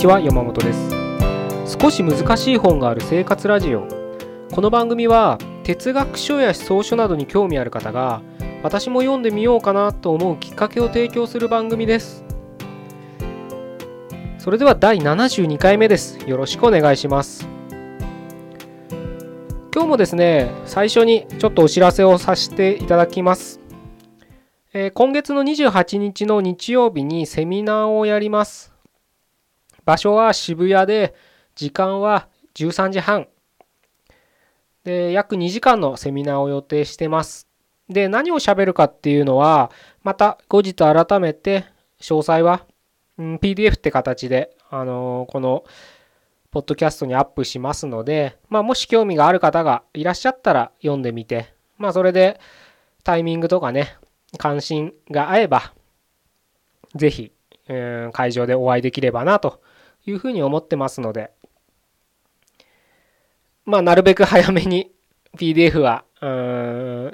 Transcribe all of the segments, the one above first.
にちは山本です。少し難しい本がある生活ラジオ。この番組は哲学書や思想書などに興味ある方が私も読んでみようかなと思うきっかけを提供する番組です。それでは第72回目です。よろしくお願いします。今日もですね最初にちょっとお知らせをさせていただきます。えー、今月の28日の日曜日にセミナーをやります。場所は渋谷で、時間は13時半。で、約2時間のセミナーを予定してます。で、何を喋るかっていうのは、また後日改めて、詳細は、うん、PDF って形で、あのー、この、ポッドキャストにアップしますので、まあ、もし興味がある方がいらっしゃったら読んでみて、まあ、それでタイミングとかね、関心が合えば、ぜひ、えー、会場でお会いできればなというふうに思ってますので、まあ、なるべく早めに PDF は、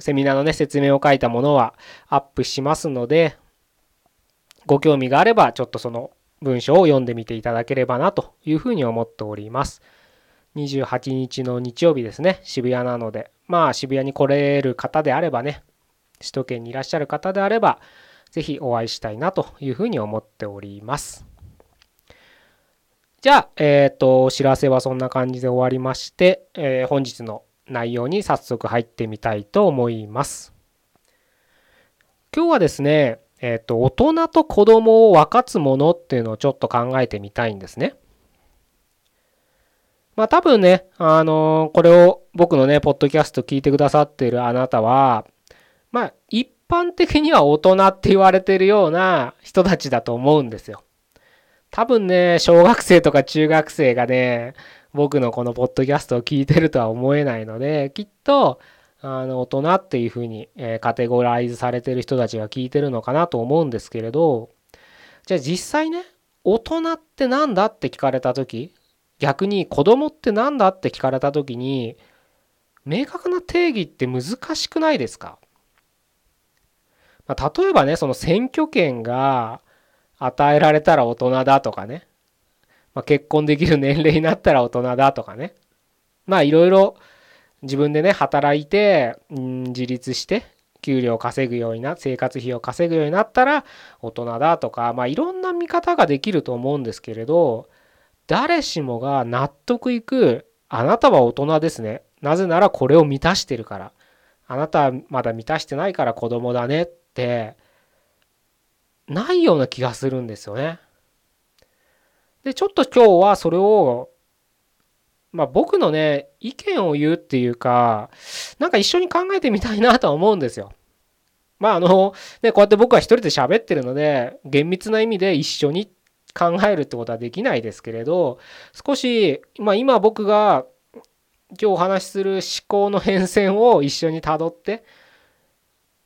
セミナーのね、説明を書いたものはアップしますので、ご興味があれば、ちょっとその文章を読んでみていただければなというふうに思っております。28日の日曜日ですね、渋谷なので、まあ渋谷に来れる方であればね、首都圏にいらっしゃる方であれば、ぜひお会いしたいなというふうに思っております。じゃあ、えっ、ー、と、お知らせはそんな感じで終わりまして、えー、本日の内容に早速入ってみたいと思います。今日はですね、えっ、ー、と、大人と子供を分かつものっていうのをちょっと考えてみたいんですね。まあ多分ね、あのこれを僕のね、ポッドキャスト聞いてくださっているあなたは、まあ、一般的には大人って言われてるような人たちだと思うんですよ。多分ね、小学生とか中学生がね、僕のこのポッドキャストを聞いてるとは思えないので、きっと、あの、大人っていうふうに、えカテゴライズされてる人たちが聞いてるのかなと思うんですけれど、じゃあ実際ね、大人って何だって聞かれた時、逆に子供って何だって聞かれた時に、明確な定義って難しくないですか？まあ、例えばね、その選挙権が与えられたら大人だとかね、まあ、結婚できる年齢になったら大人だとかね、まあいろいろ自分でね、働いて、うん、自立して、給料を稼ぐようにな、生活費を稼ぐようになったら大人だとか、まあいろんな見方ができると思うんですけれど、誰しもが納得いく、あなたは大人ですね。なぜならこれを満たしてるから。あなたはまだ満たしてないから子供だねってないような気がするんですよね。で、ちょっと今日はそれを、まあ僕のね、意見を言うっていうか、なんか一緒に考えてみたいなとは思うんですよ。まああの、ね、こうやって僕は一人で喋ってるので、厳密な意味で一緒に考えるってことはできないですけれど、少し、まあ今僕が今日お話しする思考の変遷を一緒にたどって、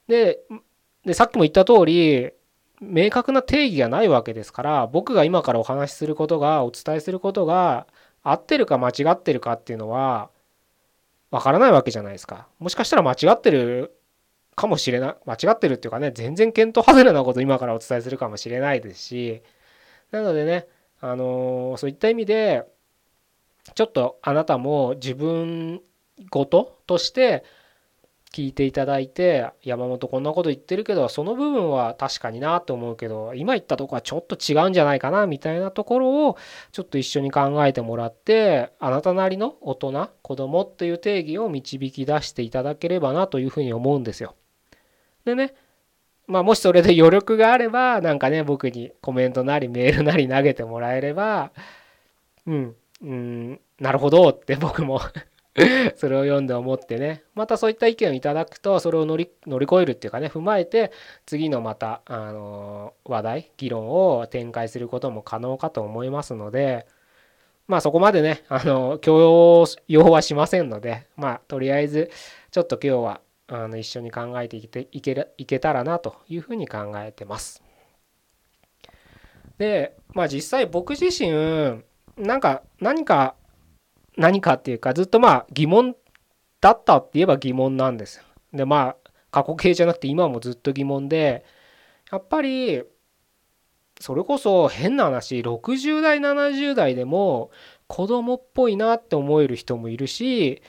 で、で、さっきも言った通り、明確な定義がないわけですから、僕が今からお話しすることが、お伝えすることが、合ってるか間違ってるかっていうのは、わからないわけじゃないですか。もしかしたら間違ってるかもしれない。間違ってるっていうかね、全然見当外れなこと今からお伝えするかもしれないですし、なのでね、あのー、そういった意味で、ちょっとあなたも自分ごととして聞いていただいて山本こんなこと言ってるけどその部分は確かになと思うけど今言ったとこはちょっと違うんじゃないかなみたいなところをちょっと一緒に考えてもらってあなたなりの大人子供っていう定義を導き出していただければなというふうに思うんですよ。でねまあもしそれで余力があればなんかね僕にコメントなりメールなり投げてもらえればうんうんなるほどって僕も それを読んで思ってねまたそういった意見をいただくとそれを乗り乗り越えるっていうかね踏まえて次のまたあの話題議論を展開することも可能かと思いますのでまあそこまでねあの強要はしませんのでまあとりあえずちょっと今日はあの一緒に考えていけいけいけたらなというふうに考えてます。でまあ実際僕自身なんか何か何かっていうかずっとまあ疑問だったって言えば疑問なんですよ。でまあ過去形じゃなくて今もずっと疑問でやっぱりそれこそ変な話60代70代でも子供っぽいなって思える人もいるし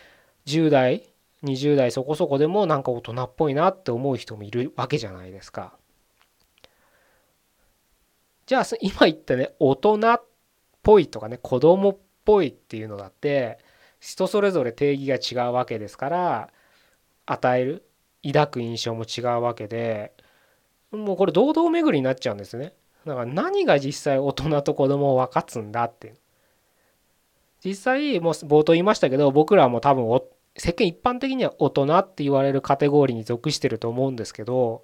10代20代そこそこでもなんか大人っぽいなって思う人もいるわけじゃないですか。じゃあ今言ったね大人っぽいとかね子供っぽいっていうのだって人それぞれ定義が違うわけですから与える抱く印象も違うわけでもうこれ堂々巡りになっちゃうんですね。だから何が実際大人と子供を分かつんだって実際もう冒頭言いましたけど僕らも多分世間一般的には大人って言われるカテゴリーに属してると思うんですけど、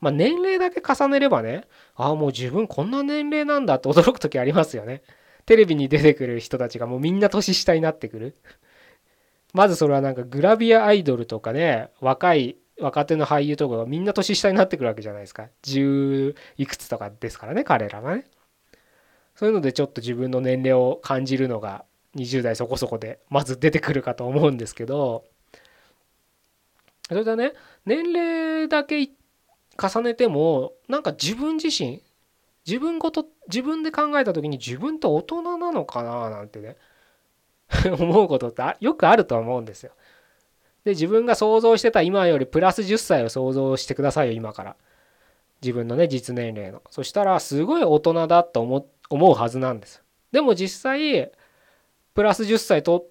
まあ、年齢だけ重ねればねああもう自分こんな年齢なんだって驚く時ありますよね。テレビに出てくる人たちがもうみんな年下になってくる。まずそれはなんかグラビアアイドルとかね若い若手の俳優とかがみんな年下になってくるわけじゃないですか。10いくつとかですからね彼らがね。そういうのでちょっと自分の年齢を感じるのが20代そこそこでまず出てくるかと思うんですけどそれでね年齢だけ重ねてもなんか自分自身自分ごと自分で考えた時に自分って大人なのかななんてね 思うことってよくあると思うんですよ。で自分が想像してた今よりプラス10歳を想像してくださいよ今から。自分のね実年齢の。そしたらすごい大人だと思思うはずなんです。でも実際プラス10歳と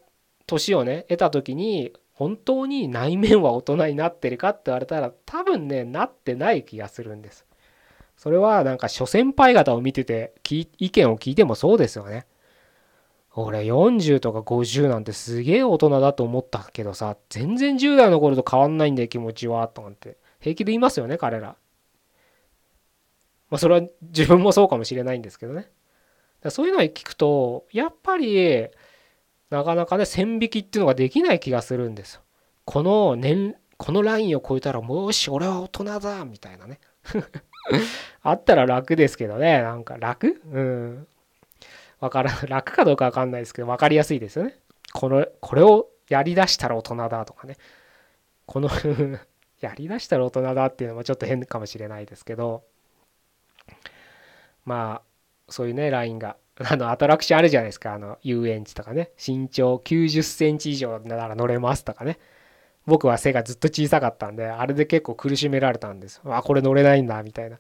年をね得た時に本当に内面は大人になってるかって言われたら多分ねなってない気がするんです。それはなんか諸先輩方を見てて意見を聞いてもそうですよね。俺40とか50なんてすげえ大人だと思ったけどさ全然10代の頃と変わんないんだよ気持ちはと思って平気で言いますよね彼ら。まあそれは自分もそうかもしれないんですけどね。そういうのを聞くとやっぱりなかなかね線引きっていうのができない気がするんですよ。この年このラインを超えたらもし俺は大人だみたいなね あったら楽ですけどねなんか楽？うん。わからん 楽かどうかわかんないですけど分かりやすいですよね。このこれをやりだしたら大人だとかね。この やりだしたら大人だっていうのもちょっと変かもしれないですけど。まあそういうねラインがあのアトラクションあるじゃないですか。あの遊園地とかね。身長90センチ以上なら乗れますとかね。僕は背がずっと小さかったんであれで結構苦しめられたんです。あこれ乗れないんだみたいな。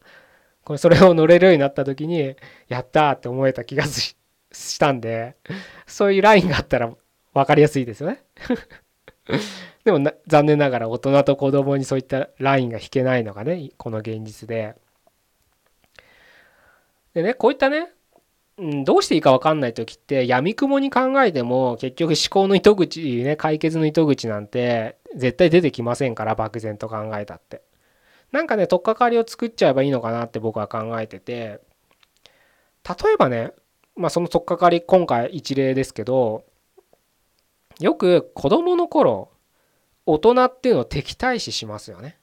これそれを乗れるようになった時に やったって思えた気がしたんでそういうラインがあったら分かりやすいですよね。でも残念ながら大人と子供にそういったラインが引けないのがねこの現実で。でねこういったねうん、どうしていいか分かんない時ってやみくもに考えても結局思考の糸口ね解決の糸口なんて絶対出てきませんから漠然と考えたって。なんかね取っかかりを作っちゃえばいいのかなって僕は考えてて例えばねまあその取っかかり今回一例ですけどよく子供の頃大人っていうのを敵対視しますよね。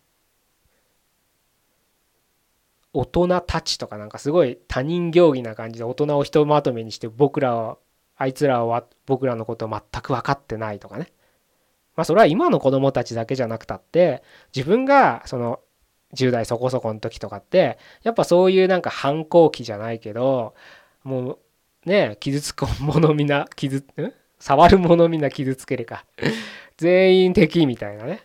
大人たちとかなんかすごい他人行儀な感じで大人をひとまとめにして僕らはあいつらは僕らのことを全く分かってないとかね。まあそれは今の子供たちだけじゃなくたって自分がその10代そこそこの時とかってやっぱそういうなんか反抗期じゃないけどもうね傷つくものみんな傷ん？触るものみんな傷つけるか。全員敵みたいなね。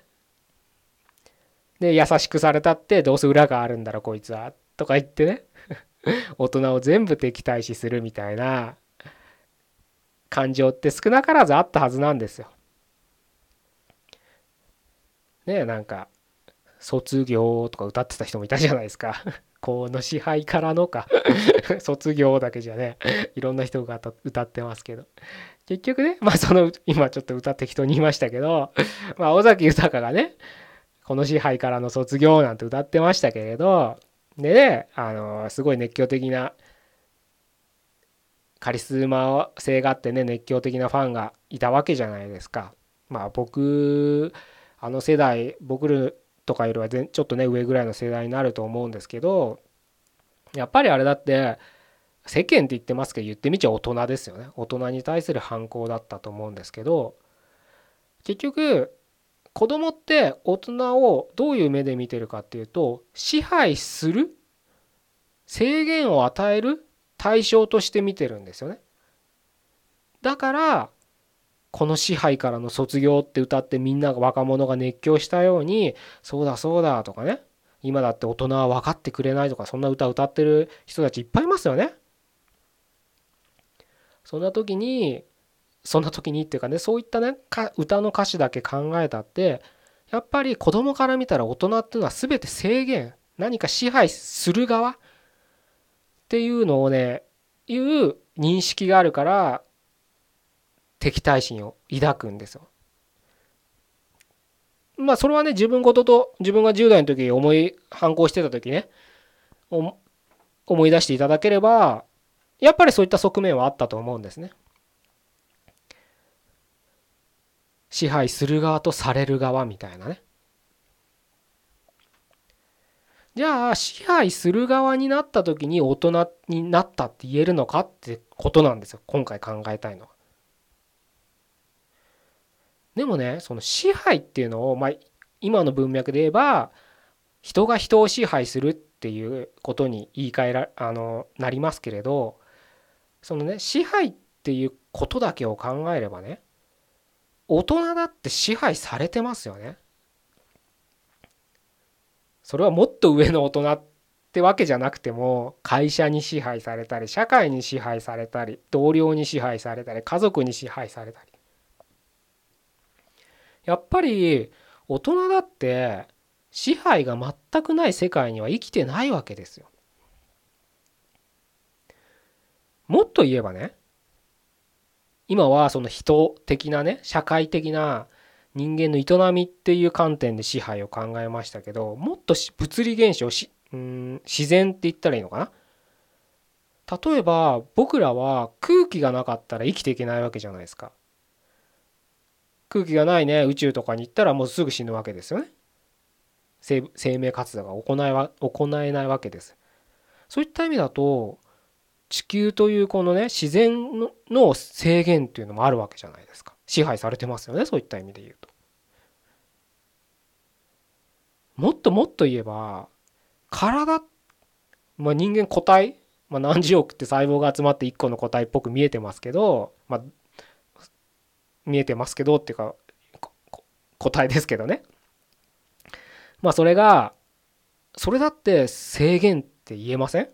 で優しくされたってどうせ裏があるんだろこいつはとか言ってね 大人を全部敵対視するみたいな感情って少なからずあったはずなんですよ。ねえなんか「卒業」とか歌ってた人もいたじゃないですか。この支配からのか 卒業だけじゃねいろんな人が歌ってますけど結局ねまあその今ちょっと歌って人に言いましたけどまあ尾崎豊がねこの支配からの卒業なんて歌ってましたけれどでねあのすごい熱狂的なカリスマ性があってね熱狂的なファンがいたわけじゃないですか。まあ僕あの世代僕らとかよりはちょっとね上ぐらいの世代になると思うんですけどやっぱりあれだって世間って言ってますけど言ってみちゃ大人ですよね大人に対する反抗だったと思うんですけど結局子供って大人をどういう目で見てるかっていうと支配する制限を与える対象として見てるんですよね。だからこの支配からの卒業って歌ってみんなが若者が熱狂したようにそうだそうだとかね今だって大人は分かってくれないとかそんな歌歌ってる人たちいっぱいいますよね。そんな時にそんな時にっていうかねそういったね歌の歌詞だけ考えたってやっぱり子供から見たら大人っていうのは全て制限何か支配する側っていうのをねいう認識があるから敵対心を抱くんですよ。まあそれはね自分事と自分が10代の時思い反抗してた時ね思い出していただければやっぱりそういった側面はあったと思うんですね。支配する側とされる側みたいなね。じゃあ支配する側になった時に大人になったって言えるのかってことなんですよ今回考えたいのは。でもねその支配っていうのを、まあ、今の文脈で言えば人が人を支配するっていうことに言い換えらあのなりますけれどそのね支配っていうことだけを考えればね大人だって支配されてますよね。それはもっと上の大人ってわけじゃなくても会社に支配されたり社会に支配されたり同僚に支配されたり家族に支配されたりやっぱり大人だって支配が全くない世界には生きてないわけですよ。もっと言えばね今はその人的なね社会的な人間の営みっていう観点で支配を考えましたけどもっと物理現象しうん自然って言ったらいいのかな？例えば僕らは空気がなかったら生きていけないわけじゃないですか。空気がないね宇宙とかに行ったらもうすぐ死ぬわけですよね。生命活動が行え行えないわけです。そういった意味だと地球というこのね自然の制限っていうのもあるわけじゃないですか。支配されてますよねそういった意味で言うと。もっともっと言えば体、まあ、人間個体、まあ、何十億って細胞が集まって一個の個体っぽく見えてますけど、まあ、見えてますけどっていうか答えですけどねまあそれがそれだって制限って言えません？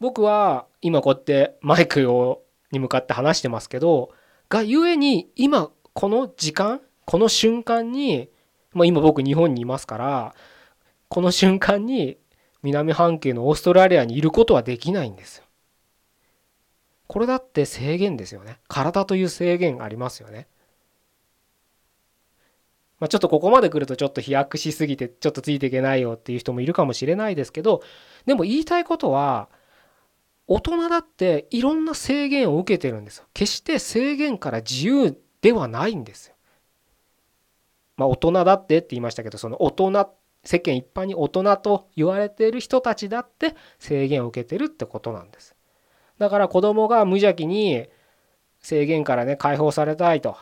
僕は今こうやってマイクをに向かって話してますけどがゆえに今この時間この瞬間に、まあ、今僕日本にいますからこの瞬間に南半球のオーストラリアにいることはできないんですよ。これだって制限ですよね。体という制限ありますよね。まあ、ちょっとここまで来るとちょっと飛躍しすぎてちょっとついていけないよっていう人もいるかもしれないですけどでも言いたいことは大人だっていろんな制限を受けてるんですよ。決して制限から自由ではないんですよ。まあ大人だってって言いましたけどその大人世間一般に大人と言われている人たちだって制限を受けてるってことなんです。だから子供が無邪気に制限からね解放されたいと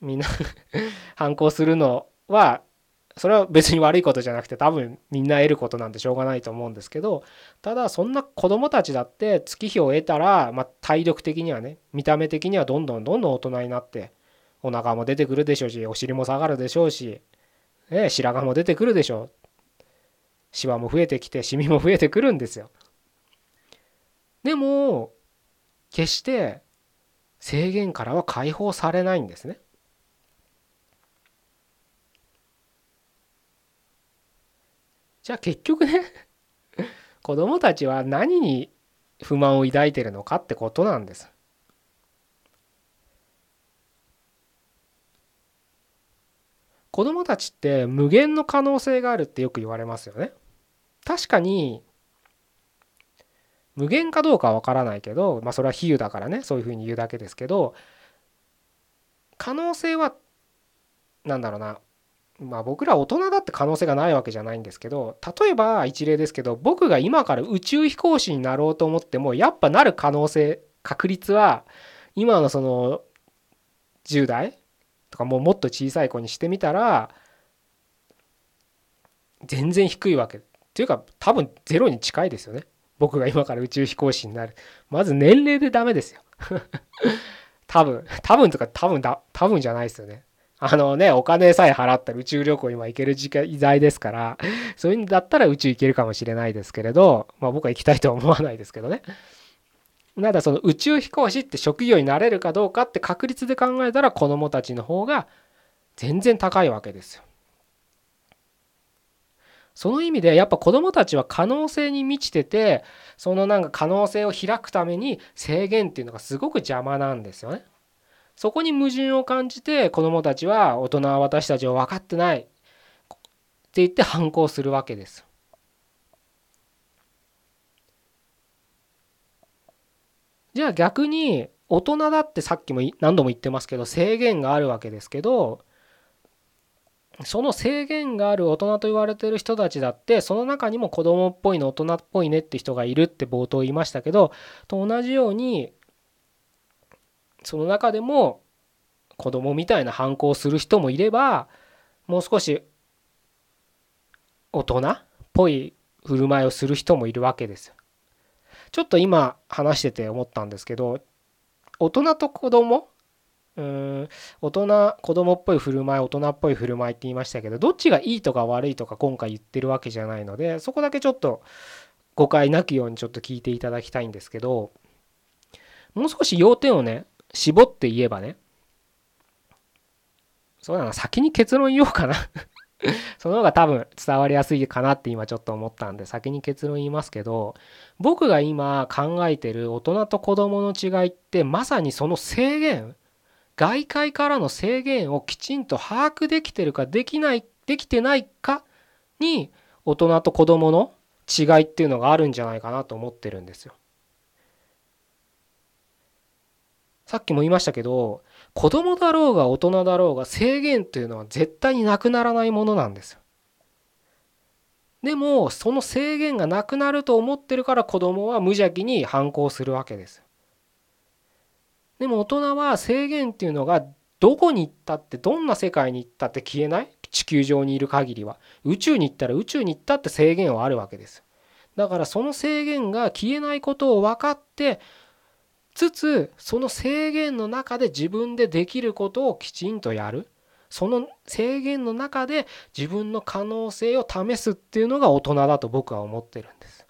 みんな 反抗するのはそれは別に悪いことじゃなくて多分みんな得ることなんでしょうがないと思うんですけどただそんな子供たちだって月日を得たら、ま、体力的にはね見た目的にはどんどんどんどん大人になってお腹も出てくるでしょうしお尻も下がるでしょうし、ね、白髪も出てくるでしょうシワも増えてきてシミも増えてくるんですよ。でも決して制限からは解放されないんですね。じゃあ結局ね 子供たちは何に不満を抱いてるのかってことなんです。子供たちって無限の可能性があるってよく言われますよね。確かに無限かどうかは分からないけど、まあ、それは比喩だからねそういうふうに言うだけですけど可能性は何だろうなまあ僕ら大人だって可能性がないわけじゃないんですけど例えば一例ですけど僕が今から宇宙飛行士になろうと思ってもやっぱなる可能性確率は今のその10代とかもうもっと小さい子にしてみたら全然低いわけ。っていうか多分ゼロに近いですよね。僕が今から宇宙飛行士になる。まず年齢でダメですよ。多分。多分とか多分だ多分じゃないですよね。あのねお金さえ払ったら宇宙旅行今行ける時代ですから そういうんだったら宇宙行けるかもしれないですけれどまあ僕は行きたいとは思わないですけどねただその宇宙飛行士って職業になれるかどうかって確率で考えたら子どもたちの方が全然高いわけですよ。その意味でやっぱ子どもたちは可能性に満ちててそのなんか可能性を開くために制限っていうのがすごく邪魔なんですよね。そこに矛盾を感じて子どもたちは大人は私たちを分かってないって言って反抗するわけです。じゃあ逆に大人だってさっきも何度も言ってますけど制限があるわけですけどその制限がある大人と言われてる人たちだってその中にも子供っぽいの大人っぽいねって人がいるって冒頭言いましたけどと同じようにその中でも子供みたいな反抗する人もいればもう少し大人っぽい振る舞いをする人もいるわけです。ちょっと今話してて思ったんですけど大人と子供？うん大人子供っぽい振る舞い大人っぽい振る舞いって言いましたけどどっちがいいとか悪いとか今回言ってるわけじゃないのでそこだけちょっと誤解なきようにちょっと聞いていただきたいんですけどもう少し要点をね絞って言えばねそうだな先に結論言おうかな その方が多分伝わりやすいかなって今ちょっと思ったんで先に結論言いますけど僕が今考えてる大人と子供の違いってまさにその制限外界からの制限をきちんと把握できてるかできないできてないかに大人と子供の違いっていうのがあるんじゃないかなと思ってるんですよ。さっきも言いましたけど子供だろうが大人だろうが制限っていうのは絶対になくならないものなんですよ。でもその制限がなくなると思ってるから子供は無邪気に反抗するわけです。でも大人は制限っていうのがどこに行ったってどんな世界に行ったって消えない？地球上にいる限りは宇宙に行ったら宇宙に行ったって制限はあるわけですだからその制限が消えないことを分かってつつその制限の中で自分でできることをきちんとやる。その制限の中で自分の可能性を試すっていうのが大人だと僕は思ってるんです。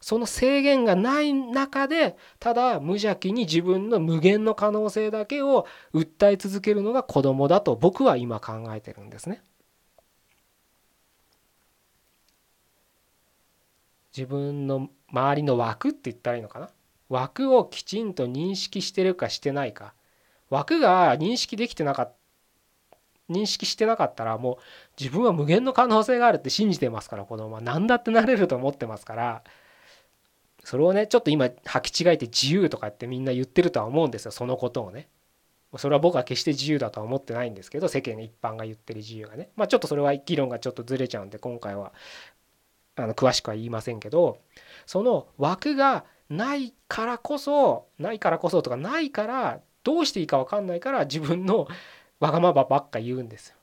その制限がない中でただ無邪気に自分の無限の可能性だけを訴え続けるのが子供だと僕は今考えてるんですね。自分の周りの枠って言ったらいいのかな？枠をきちんと認識してるかしてないか。枠が認識できてなかった認識してなかったらもう自分は無限の可能性があるって信じてますから子供は何だってなれると思ってますから。それをねちょっと今履き違えて自由とかってみんな言ってるとは思うんですよ。そのことをね。それは僕は決して自由だとは思ってないんですけど世間一般が言ってる自由がね。まあちょっとそれは議論がちょっとずれちゃうんで今回はあの詳しくは言いませんけどその枠がないからこそないからこそとかないからどうしていいか分かんないから自分の わがままばっか言うんですよ。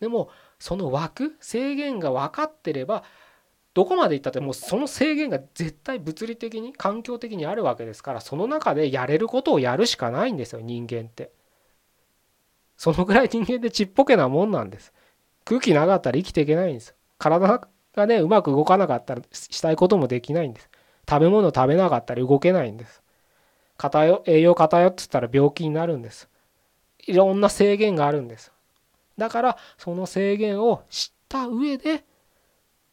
でもその枠制限が分かってればどこまでいったってもうその制限が絶対物理的に環境的にあるわけですからその中でやれることをやるしかないんですよ人間って。そのぐらい人間ってちっぽけなもんなんです。空気なかったら生きていけないんです。体がねうまく動かなかったらしたいこともできないんです。食べ物食べなかったら動けないんです。偏栄養偏ってたら病気になるんです。いろんな制限があるんです。だからその制限を知った上で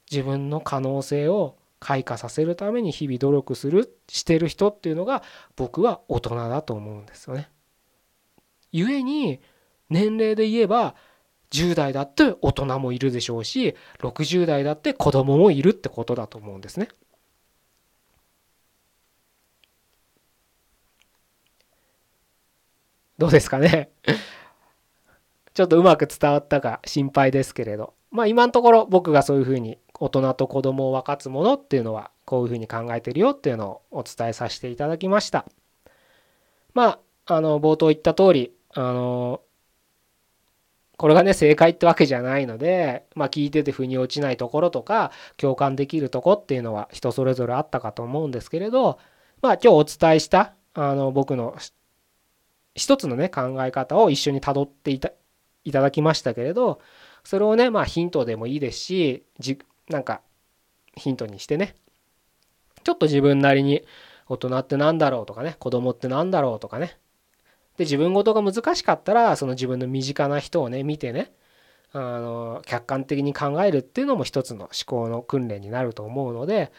自分の可能性を開花させるために日々努力するしてる人っていうのが僕は大人だと思うんですよね。故に年齢で言えば10代だって大人もいるでしょうし60代だって子供もいるってことだと思うんですね。どうですかね ちょっとうまく伝わったか心配ですけれどまあ今のところ僕がそういうふうに大人と子供を分かつものっていうのはこういうふうに考えてるよっていうのをお伝えさせていただきました。まああの冒頭言った通りあのこれがね正解ってわけじゃないのでまあ聞いてて腑に落ちないところとか共感できるとこっていうのは人それぞれあったかと思うんですけれどまあ今日お伝えしたあの僕の一つのね考え方を一緒にたどっていたいただきましたけれどそれをねまあヒントでもいいですしじなんかヒントにしてねちょっと自分なりに大人って何だろうとかね子供って何だろうとかねで自分事が難しかったらその自分の身近な人をね見てねあの客観的に考えるっていうのも一つの思考の訓練になると思うので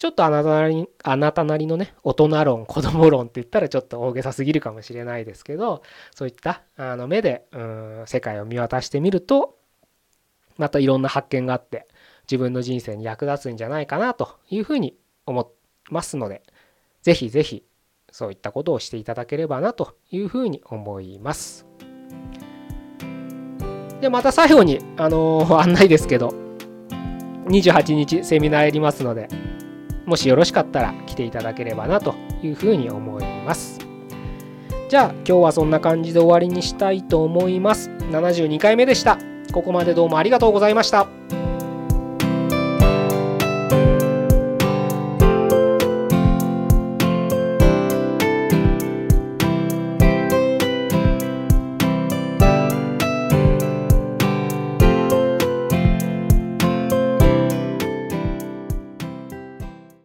ちょっとあなたなりあなたなりのね大人論子供論って言ったらちょっと大げさすぎるかもしれないですけどそういったあの目でうん世界を見渡してみるとまたいろんな発見があって自分の人生に役立つんじゃないかなというふうに思いますので是非是非そういったことをしていただければなというふうに思います。でまた最後に、あのー、案内ですけど28日セミナーやりますのでもしよろしかったら来ていただければなというふうに思います。じゃあ今日はそんな感じで終わりにしたいと思います。72回目でした。ここまでどうもありがとうございました。